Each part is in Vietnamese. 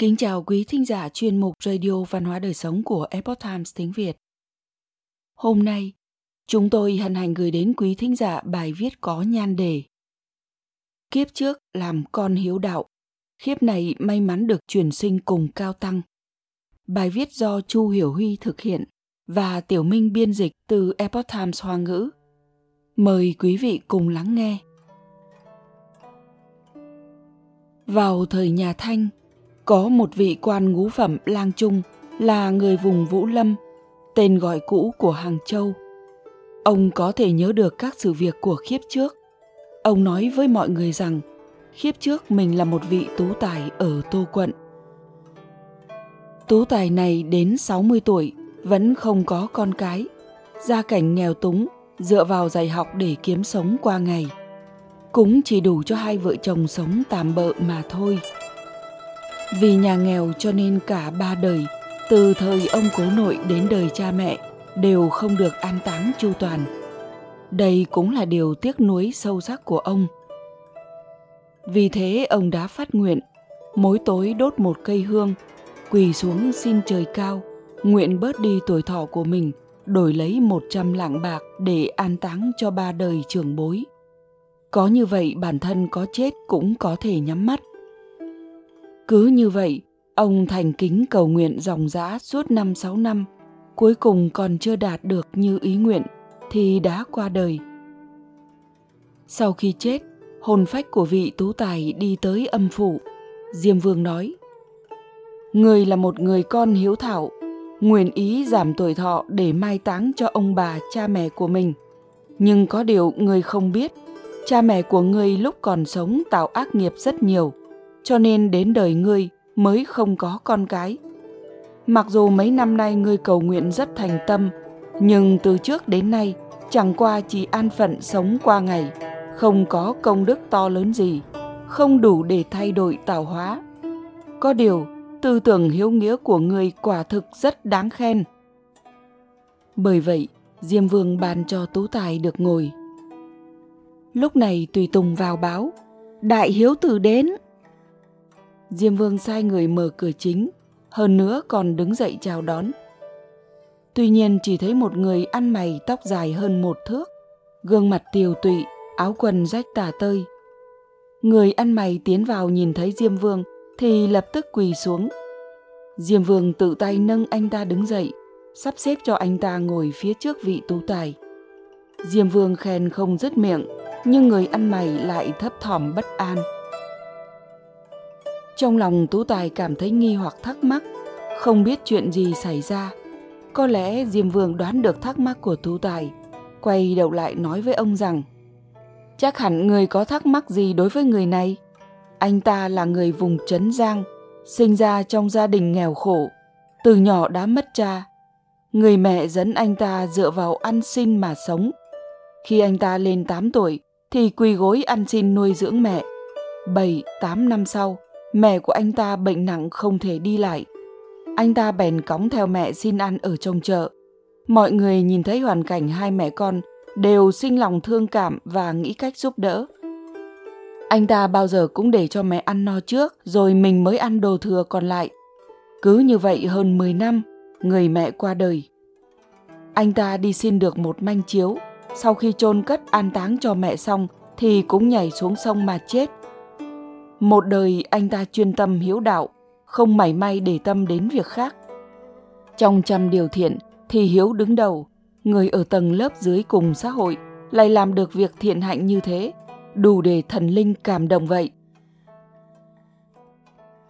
Kính chào quý thính giả chuyên mục Radio Văn hóa Đời Sống của Epoch Times tiếng Việt. Hôm nay, chúng tôi hân hạnh gửi đến quý thính giả bài viết có nhan đề Kiếp trước làm con hiếu đạo, khiếp này may mắn được chuyển sinh cùng cao tăng. Bài viết do Chu Hiểu Huy thực hiện và Tiểu Minh biên dịch từ Epoch Times Hoa ngữ. Mời quý vị cùng lắng nghe. Vào thời nhà Thanh, có một vị quan ngũ phẩm lang trung là người vùng Vũ Lâm, tên gọi cũ của Hàng Châu. Ông có thể nhớ được các sự việc của khiếp trước. Ông nói với mọi người rằng khiếp trước mình là một vị tú tài ở Tô Quận. Tú tài này đến 60 tuổi vẫn không có con cái, gia cảnh nghèo túng, dựa vào dạy học để kiếm sống qua ngày. Cũng chỉ đủ cho hai vợ chồng sống tạm bợ mà thôi. Vì nhà nghèo cho nên cả ba đời, từ thời ông cố nội đến đời cha mẹ, đều không được an táng chu toàn. Đây cũng là điều tiếc nuối sâu sắc của ông. Vì thế ông đã phát nguyện, mỗi tối đốt một cây hương, quỳ xuống xin trời cao, nguyện bớt đi tuổi thọ của mình, đổi lấy một trăm lạng bạc để an táng cho ba đời trưởng bối. Có như vậy bản thân có chết cũng có thể nhắm mắt. Cứ như vậy, ông thành kính cầu nguyện dòng dã suốt năm sáu năm, cuối cùng còn chưa đạt được như ý nguyện thì đã qua đời. Sau khi chết, hồn phách của vị tú tài đi tới âm phủ. Diêm Vương nói, Người là một người con hiếu thảo, nguyện ý giảm tuổi thọ để mai táng cho ông bà cha mẹ của mình. Nhưng có điều người không biết, cha mẹ của người lúc còn sống tạo ác nghiệp rất nhiều, cho nên đến đời ngươi mới không có con cái. Mặc dù mấy năm nay ngươi cầu nguyện rất thành tâm, nhưng từ trước đến nay chẳng qua chỉ an phận sống qua ngày, không có công đức to lớn gì, không đủ để thay đổi tạo hóa. Có điều, tư tưởng hiếu nghĩa của người quả thực rất đáng khen. Bởi vậy, Diêm Vương ban cho Tú Tài được ngồi. Lúc này Tùy Tùng vào báo, Đại Hiếu Tử đến. Diêm Vương sai người mở cửa chính, hơn nữa còn đứng dậy chào đón. Tuy nhiên chỉ thấy một người ăn mày tóc dài hơn một thước, gương mặt tiều tụy, áo quần rách tả tơi. Người ăn mày tiến vào nhìn thấy Diêm Vương thì lập tức quỳ xuống. Diêm Vương tự tay nâng anh ta đứng dậy, sắp xếp cho anh ta ngồi phía trước vị tú tài. Diêm Vương khen không dứt miệng, nhưng người ăn mày lại thấp thỏm bất an. Trong lòng Tú Tài cảm thấy nghi hoặc thắc mắc, không biết chuyện gì xảy ra. Có lẽ Diêm Vương đoán được thắc mắc của Tú Tài, quay đầu lại nói với ông rằng Chắc hẳn người có thắc mắc gì đối với người này. Anh ta là người vùng Trấn Giang, sinh ra trong gia đình nghèo khổ, từ nhỏ đã mất cha. Người mẹ dẫn anh ta dựa vào ăn xin mà sống. Khi anh ta lên 8 tuổi thì quỳ gối ăn xin nuôi dưỡng mẹ. 7, 8 năm sau, Mẹ của anh ta bệnh nặng không thể đi lại. Anh ta bèn cõng theo mẹ xin ăn ở trong chợ. Mọi người nhìn thấy hoàn cảnh hai mẹ con đều sinh lòng thương cảm và nghĩ cách giúp đỡ. Anh ta bao giờ cũng để cho mẹ ăn no trước rồi mình mới ăn đồ thừa còn lại. Cứ như vậy hơn 10 năm, người mẹ qua đời. Anh ta đi xin được một manh chiếu, sau khi chôn cất an táng cho mẹ xong thì cũng nhảy xuống sông mà chết. Một đời anh ta chuyên tâm hiếu đạo, không mảy may để tâm đến việc khác. Trong trăm điều thiện thì hiếu đứng đầu, người ở tầng lớp dưới cùng xã hội lại làm được việc thiện hạnh như thế, đủ để thần linh cảm động vậy.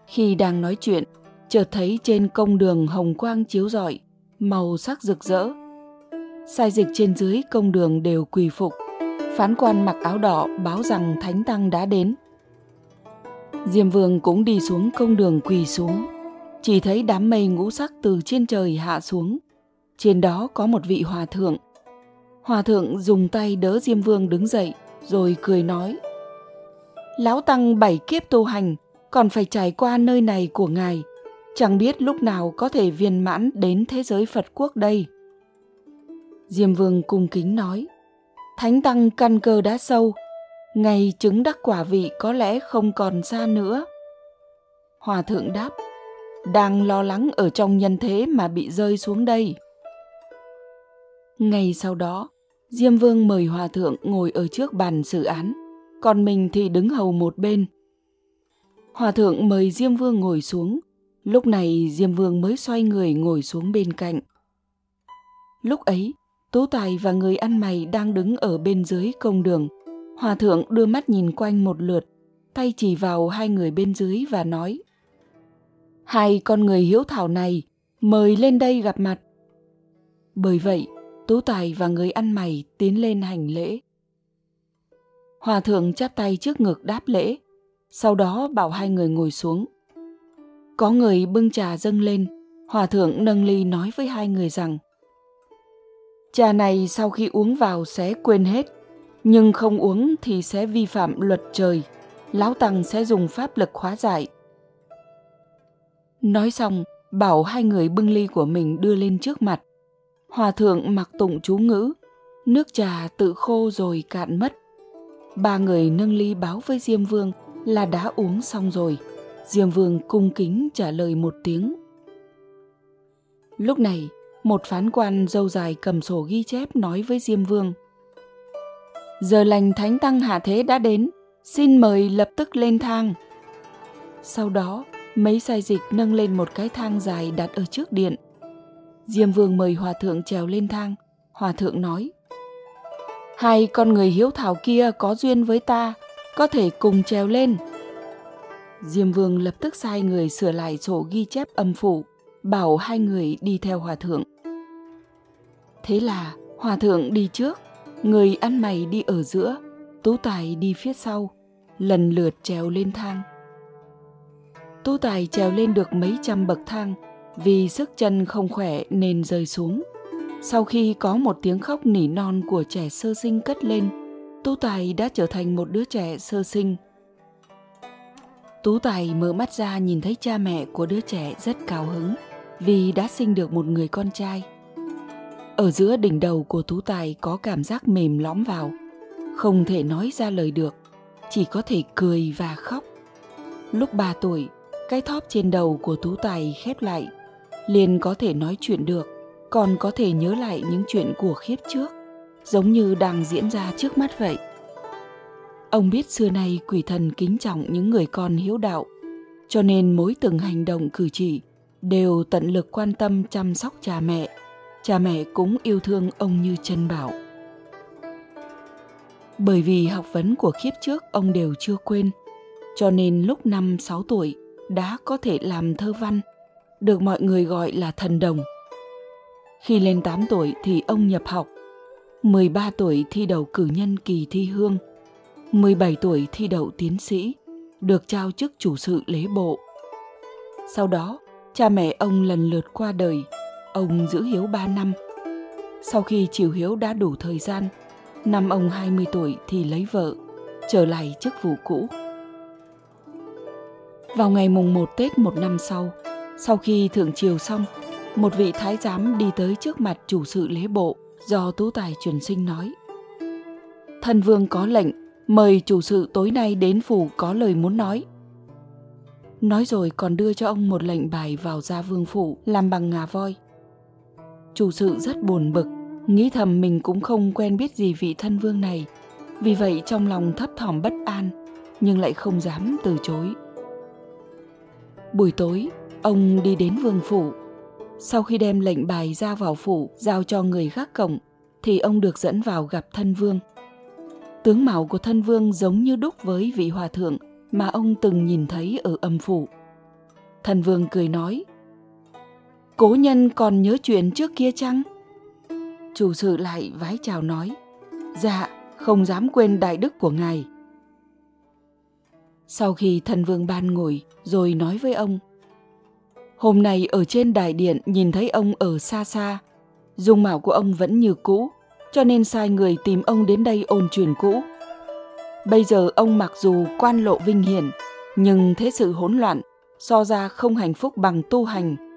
Khi đang nói chuyện, chợt thấy trên công đường hồng quang chiếu rọi, màu sắc rực rỡ. Sai dịch trên dưới công đường đều quỳ phục, phán quan mặc áo đỏ báo rằng thánh tăng đã đến. Diêm Vương cũng đi xuống công đường quỳ xuống, chỉ thấy đám mây ngũ sắc từ trên trời hạ xuống. Trên đó có một vị hòa thượng. Hòa thượng dùng tay đỡ Diêm Vương đứng dậy, rồi cười nói. Lão Tăng bảy kiếp tu hành, còn phải trải qua nơi này của ngài, chẳng biết lúc nào có thể viên mãn đến thế giới Phật quốc đây. Diêm Vương cung kính nói, Thánh Tăng căn cơ đã sâu, ngày chứng đắc quả vị có lẽ không còn xa nữa. Hòa thượng đáp, đang lo lắng ở trong nhân thế mà bị rơi xuống đây. Ngày sau đó, Diêm Vương mời Hòa Thượng ngồi ở trước bàn xử án, còn mình thì đứng hầu một bên. Hòa Thượng mời Diêm Vương ngồi xuống, lúc này Diêm Vương mới xoay người ngồi xuống bên cạnh. Lúc ấy, Tú Tài và người ăn mày đang đứng ở bên dưới công đường. Hòa Thượng đưa mắt nhìn quanh một lượt, tay chỉ vào hai người bên dưới và nói Hai con người hiếu thảo này mời lên đây gặp mặt. Bởi vậy, Tú Tài và người ăn mày tiến lên hành lễ. Hòa thượng chắp tay trước ngực đáp lễ, sau đó bảo hai người ngồi xuống. Có người bưng trà dâng lên, hòa thượng nâng ly nói với hai người rằng Trà này sau khi uống vào sẽ quên hết, nhưng không uống thì sẽ vi phạm luật trời. Lão Tăng sẽ dùng pháp lực hóa giải. Nói xong, bảo hai người bưng ly của mình đưa lên trước mặt. Hòa thượng mặc tụng chú ngữ, nước trà tự khô rồi cạn mất. Ba người nâng ly báo với Diêm Vương là đã uống xong rồi. Diêm Vương cung kính trả lời một tiếng. Lúc này, một phán quan dâu dài cầm sổ ghi chép nói với Diêm Vương. Giờ lành Thánh Tăng Hạ Thế đã đến, xin mời lập tức lên thang. Sau đó, mấy sai dịch nâng lên một cái thang dài đặt ở trước điện. Diêm Vương mời Hòa Thượng trèo lên thang. Hòa Thượng nói, Hai con người hiếu thảo kia có duyên với ta, có thể cùng trèo lên. Diêm Vương lập tức sai người sửa lại sổ ghi chép âm phủ, bảo hai người đi theo Hòa Thượng. Thế là Hòa Thượng đi trước, người ăn mày đi ở giữa, Tú Tài đi phía sau, lần lượt trèo lên thang. Tú Tài trèo lên được mấy trăm bậc thang, vì sức chân không khỏe nên rơi xuống. Sau khi có một tiếng khóc nỉ non của trẻ sơ sinh cất lên, Tú Tài đã trở thành một đứa trẻ sơ sinh. Tú Tài mở mắt ra nhìn thấy cha mẹ của đứa trẻ rất cao hứng vì đã sinh được một người con trai. Ở giữa đỉnh đầu của Tú Tài có cảm giác mềm lõm vào, không thể nói ra lời được, chỉ có thể cười và khóc. Lúc 3 tuổi, cái thóp trên đầu của Tú Tài khép lại, liền có thể nói chuyện được, còn có thể nhớ lại những chuyện của khiếp trước, giống như đang diễn ra trước mắt vậy. Ông biết xưa nay quỷ thần kính trọng những người con hiếu đạo, cho nên mỗi từng hành động cử chỉ đều tận lực quan tâm chăm sóc cha mẹ. Cha mẹ cũng yêu thương ông như chân bảo. Bởi vì học vấn của khiếp trước ông đều chưa quên, cho nên lúc năm 6 tuổi đã có thể làm thơ văn, được mọi người gọi là thần đồng. Khi lên 8 tuổi thì ông nhập học, 13 tuổi thi đậu cử nhân kỳ thi hương, 17 tuổi thi đậu tiến sĩ, được trao chức chủ sự lễ bộ. Sau đó, cha mẹ ông lần lượt qua đời, ông giữ hiếu 3 năm. Sau khi chịu hiếu đã đủ thời gian, năm ông 20 tuổi thì lấy vợ, trở lại chức vụ cũ. Vào ngày mùng 1 Tết một năm sau, sau khi thượng triều xong, một vị thái giám đi tới trước mặt chủ sự lễ bộ do tú tài truyền sinh nói. Thần vương có lệnh, mời chủ sự tối nay đến phủ có lời muốn nói. Nói rồi còn đưa cho ông một lệnh bài vào gia vương phủ làm bằng ngà voi. Chủ sự rất buồn bực, nghĩ thầm mình cũng không quen biết gì vị thân vương này, vì vậy trong lòng thấp thỏm bất an, nhưng lại không dám từ chối. Buổi tối, ông đi đến vương phủ. Sau khi đem lệnh bài ra vào phủ giao cho người gác cổng, thì ông được dẫn vào gặp thân vương. Tướng mạo của thân vương giống như đúc với vị hòa thượng mà ông từng nhìn thấy ở âm phủ. Thân vương cười nói, Cố nhân còn nhớ chuyện trước kia chăng? Chủ sự lại vái chào nói, Dạ, không dám quên đại đức của ngài. Sau khi thần vương ban ngồi rồi nói với ông, Hôm nay ở trên đài điện nhìn thấy ông ở xa xa, dung mạo của ông vẫn như cũ, cho nên sai người tìm ông đến đây ôn truyền cũ. Bây giờ ông mặc dù quan lộ vinh hiển, nhưng thế sự hỗn loạn, so ra không hạnh phúc bằng tu hành.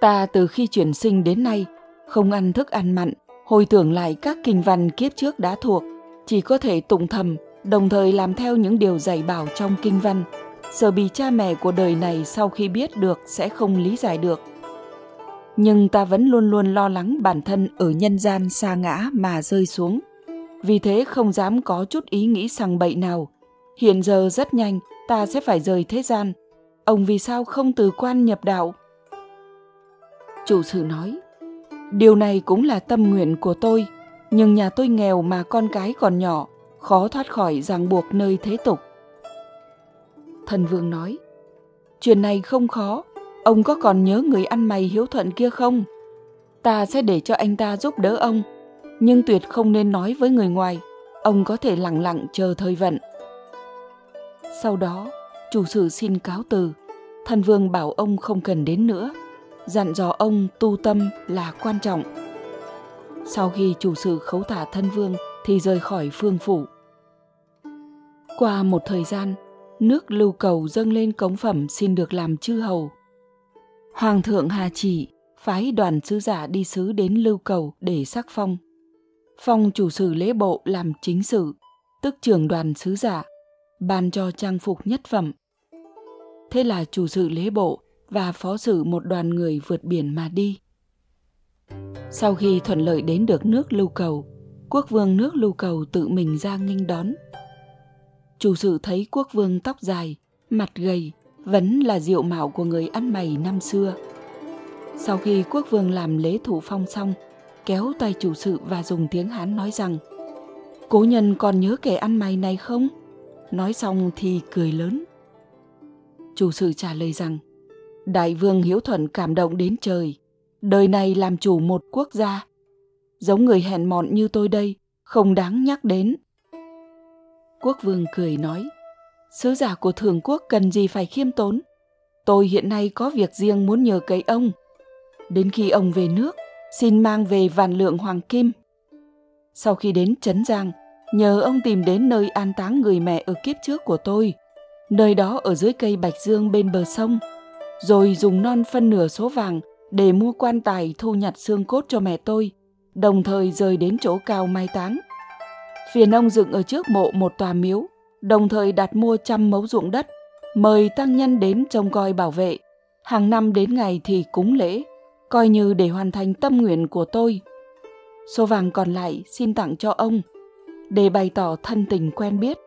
Ta từ khi chuyển sinh đến nay, không ăn thức ăn mặn, hồi tưởng lại các kinh văn kiếp trước đã thuộc, chỉ có thể tụng thầm, đồng thời làm theo những điều dạy bảo trong kinh văn, sợ bị cha mẹ của đời này sau khi biết được sẽ không lý giải được. Nhưng ta vẫn luôn luôn lo lắng bản thân ở nhân gian xa ngã mà rơi xuống. Vì thế không dám có chút ý nghĩ sằng bậy nào. Hiện giờ rất nhanh ta sẽ phải rời thế gian. Ông vì sao không từ quan nhập đạo? Chủ sự nói, điều này cũng là tâm nguyện của tôi, nhưng nhà tôi nghèo mà con cái còn nhỏ, khó thoát khỏi ràng buộc nơi thế tục. Thần vương nói, chuyện này không khó, ông có còn nhớ người ăn mày hiếu thuận kia không? Ta sẽ để cho anh ta giúp đỡ ông, nhưng tuyệt không nên nói với người ngoài, ông có thể lặng lặng chờ thời vận. Sau đó, chủ sự xin cáo từ, thần vương bảo ông không cần đến nữa, dặn dò ông tu tâm là quan trọng. Sau khi chủ sự khấu thả thân vương thì rời khỏi phương phủ. Qua một thời gian, nước lưu cầu dâng lên cống phẩm xin được làm chư hầu. Hoàng thượng Hà Chỉ phái đoàn sứ giả đi sứ đến lưu cầu để sắc phong. Phong chủ sử lễ bộ làm chính sự, tức trưởng đoàn sứ giả, ban cho trang phục nhất phẩm. Thế là chủ sự lễ bộ và phó xử một đoàn người vượt biển mà đi. Sau khi thuận lợi đến được nước lưu cầu, quốc vương nước lưu cầu tự mình ra nghênh đón – chủ sự thấy quốc vương tóc dài mặt gầy vẫn là diệu mạo của người ăn mày năm xưa. Sau khi quốc vương làm lễ thủ phong xong kéo tay chủ sự và dùng tiếng hán nói rằng cố nhân còn nhớ kẻ ăn mày này không? Nói xong thì cười lớn. Chủ sự trả lời rằng đại vương hiếu thuận cảm động đến trời đời này làm chủ một quốc gia giống người hèn mọn như tôi đây không đáng nhắc đến Quốc vương cười nói, sứ giả của thường quốc cần gì phải khiêm tốn. Tôi hiện nay có việc riêng muốn nhờ cậy ông. Đến khi ông về nước, xin mang về vạn lượng hoàng kim. Sau khi đến Trấn Giang, nhờ ông tìm đến nơi an táng người mẹ ở kiếp trước của tôi, nơi đó ở dưới cây bạch dương bên bờ sông, rồi dùng non phân nửa số vàng để mua quan tài thu nhặt xương cốt cho mẹ tôi, đồng thời rời đến chỗ cao mai táng phiền ông dựng ở trước mộ một tòa miếu, đồng thời đặt mua trăm mẫu ruộng đất, mời tăng nhân đến trông coi bảo vệ. Hàng năm đến ngày thì cúng lễ, coi như để hoàn thành tâm nguyện của tôi. Số vàng còn lại xin tặng cho ông, để bày tỏ thân tình quen biết.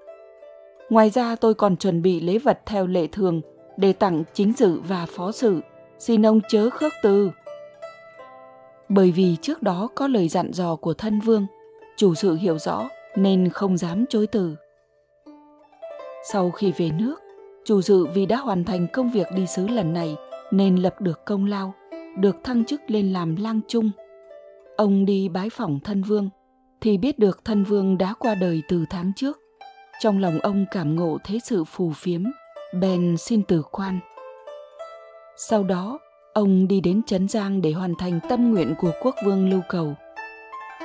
Ngoài ra tôi còn chuẩn bị lễ vật theo lệ thường để tặng chính sự và phó sự, xin ông chớ khước từ. Bởi vì trước đó có lời dặn dò của thân vương, chủ sự hiểu rõ nên không dám chối từ. Sau khi về nước, chủ sự vì đã hoàn thành công việc đi sứ lần này nên lập được công lao, được thăng chức lên làm lang trung. Ông đi bái phỏng thân vương thì biết được thân vương đã qua đời từ tháng trước. Trong lòng ông cảm ngộ thế sự phù phiếm, bèn xin từ quan. Sau đó, ông đi đến Trấn Giang để hoàn thành tâm nguyện của quốc vương lưu cầu –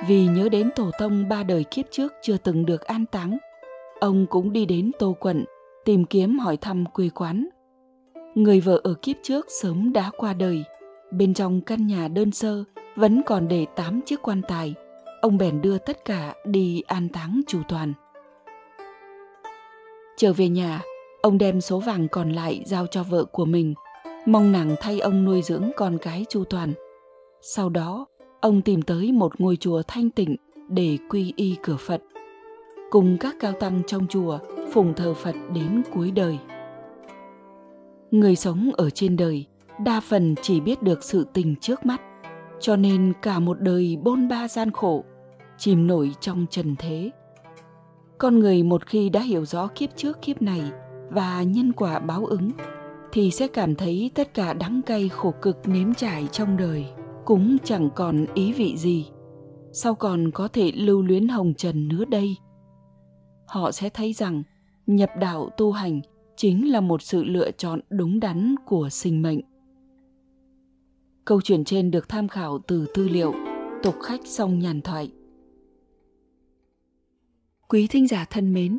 vì nhớ đến tổ tông ba đời kiếp trước chưa từng được an táng ông cũng đi đến tô quận tìm kiếm hỏi thăm quê quán. Người vợ ở kiếp trước sớm đã qua đời bên trong căn nhà đơn sơ vẫn còn để tám chiếc quan tài. Ông bèn đưa tất cả đi an táng chủ toàn. Trở về nhà ông đem số vàng còn lại giao cho vợ của mình mong nàng thay ông nuôi dưỡng con cái chu toàn sau đó ông tìm tới một ngôi chùa thanh tịnh để quy y cửa Phật. Cùng các cao tăng trong chùa phụng thờ Phật đến cuối đời. Người sống ở trên đời đa phần chỉ biết được sự tình trước mắt, cho nên cả một đời bôn ba gian khổ, chìm nổi trong trần thế. Con người một khi đã hiểu rõ kiếp trước kiếp này và nhân quả báo ứng, thì sẽ cảm thấy tất cả đắng cay khổ cực nếm trải trong đời cũng chẳng còn ý vị gì. Sao còn có thể lưu luyến hồng trần nữa đây? Họ sẽ thấy rằng nhập đạo tu hành chính là một sự lựa chọn đúng đắn của sinh mệnh. Câu chuyện trên được tham khảo từ tư liệu tục khách song nhàn thoại. Quý thính giả thân mến